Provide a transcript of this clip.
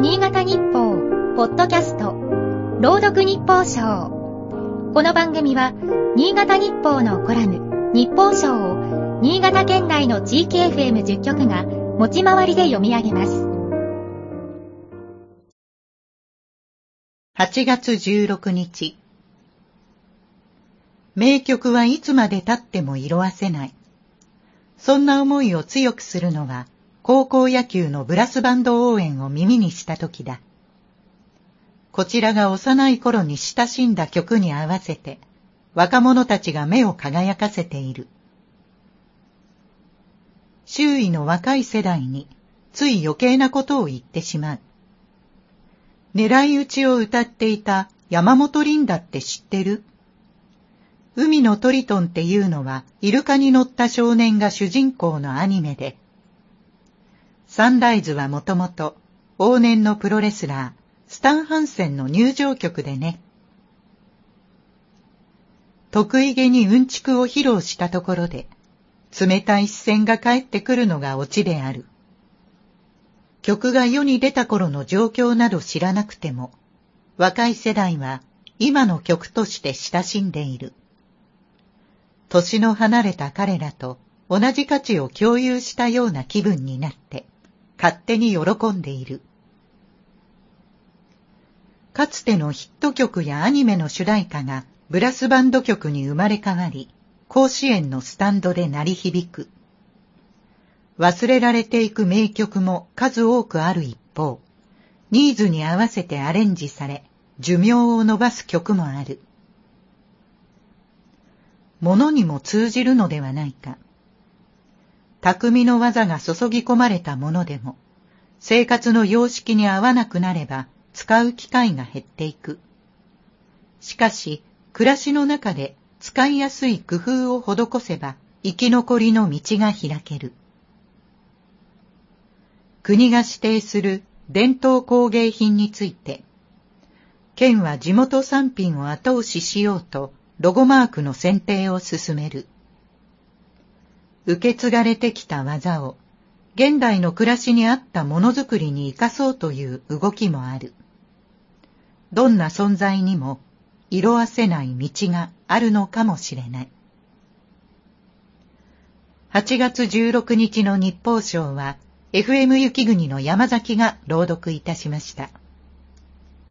新潟日報、ポッドキャスト、朗読日報賞。この番組は、新潟日報のコラム、日報賞を、新潟県内の地域 FM10 局が、持ち回りで読み上げます。8月16日。名曲はいつまで経っても色褪せない。そんな思いを強くするのは、高校野球のブラスバンド応援を耳にした時だ。こちらが幼い頃に親しんだ曲に合わせて、若者たちが目を輝かせている。周囲の若い世代に、つい余計なことを言ってしまう。狙い撃ちを歌っていた山本リンダって知ってる？海のトリトンっていうのはイルカに乗った少年が主人公のアニメで、サンライズはもともと往年のプロレスラー、スタンハンセンの入場曲でね。得意げにうんちくを披露したところで、冷たい視線が返ってくるのがオチである。曲が世に出た頃の状況など知らなくても、若い世代は今の曲として親しんでいる。年の離れた彼らと同じ価値を共有したような気分になって、勝手に喜んでいる。かつてのヒット曲やアニメの主題歌がブラスバンド曲に生まれ変わり、甲子園のスタンドで鳴り響く。忘れられていく名曲も数多くある一方、ニーズに合わせてアレンジされ、寿命を伸ばす曲もある。物にも通じるのではないか。匠の技が注ぎ込まれたものでも、生活の様式に合わなくなれば使う機会が減っていく。しかし、暮らしの中で使いやすい工夫を施せば生き残りの道が開ける。国が指定する伝統工芸品について、県は地元産品を後押ししようとロゴマークの選定を進める。受け継がれてきた技を現代の暮らしに合ったものづくりに生かそうという動きもある。どんな存在にも色褪せない道があるのかもしれない。8月16日の日報賞は FM 雪国の山崎が朗読いたしました。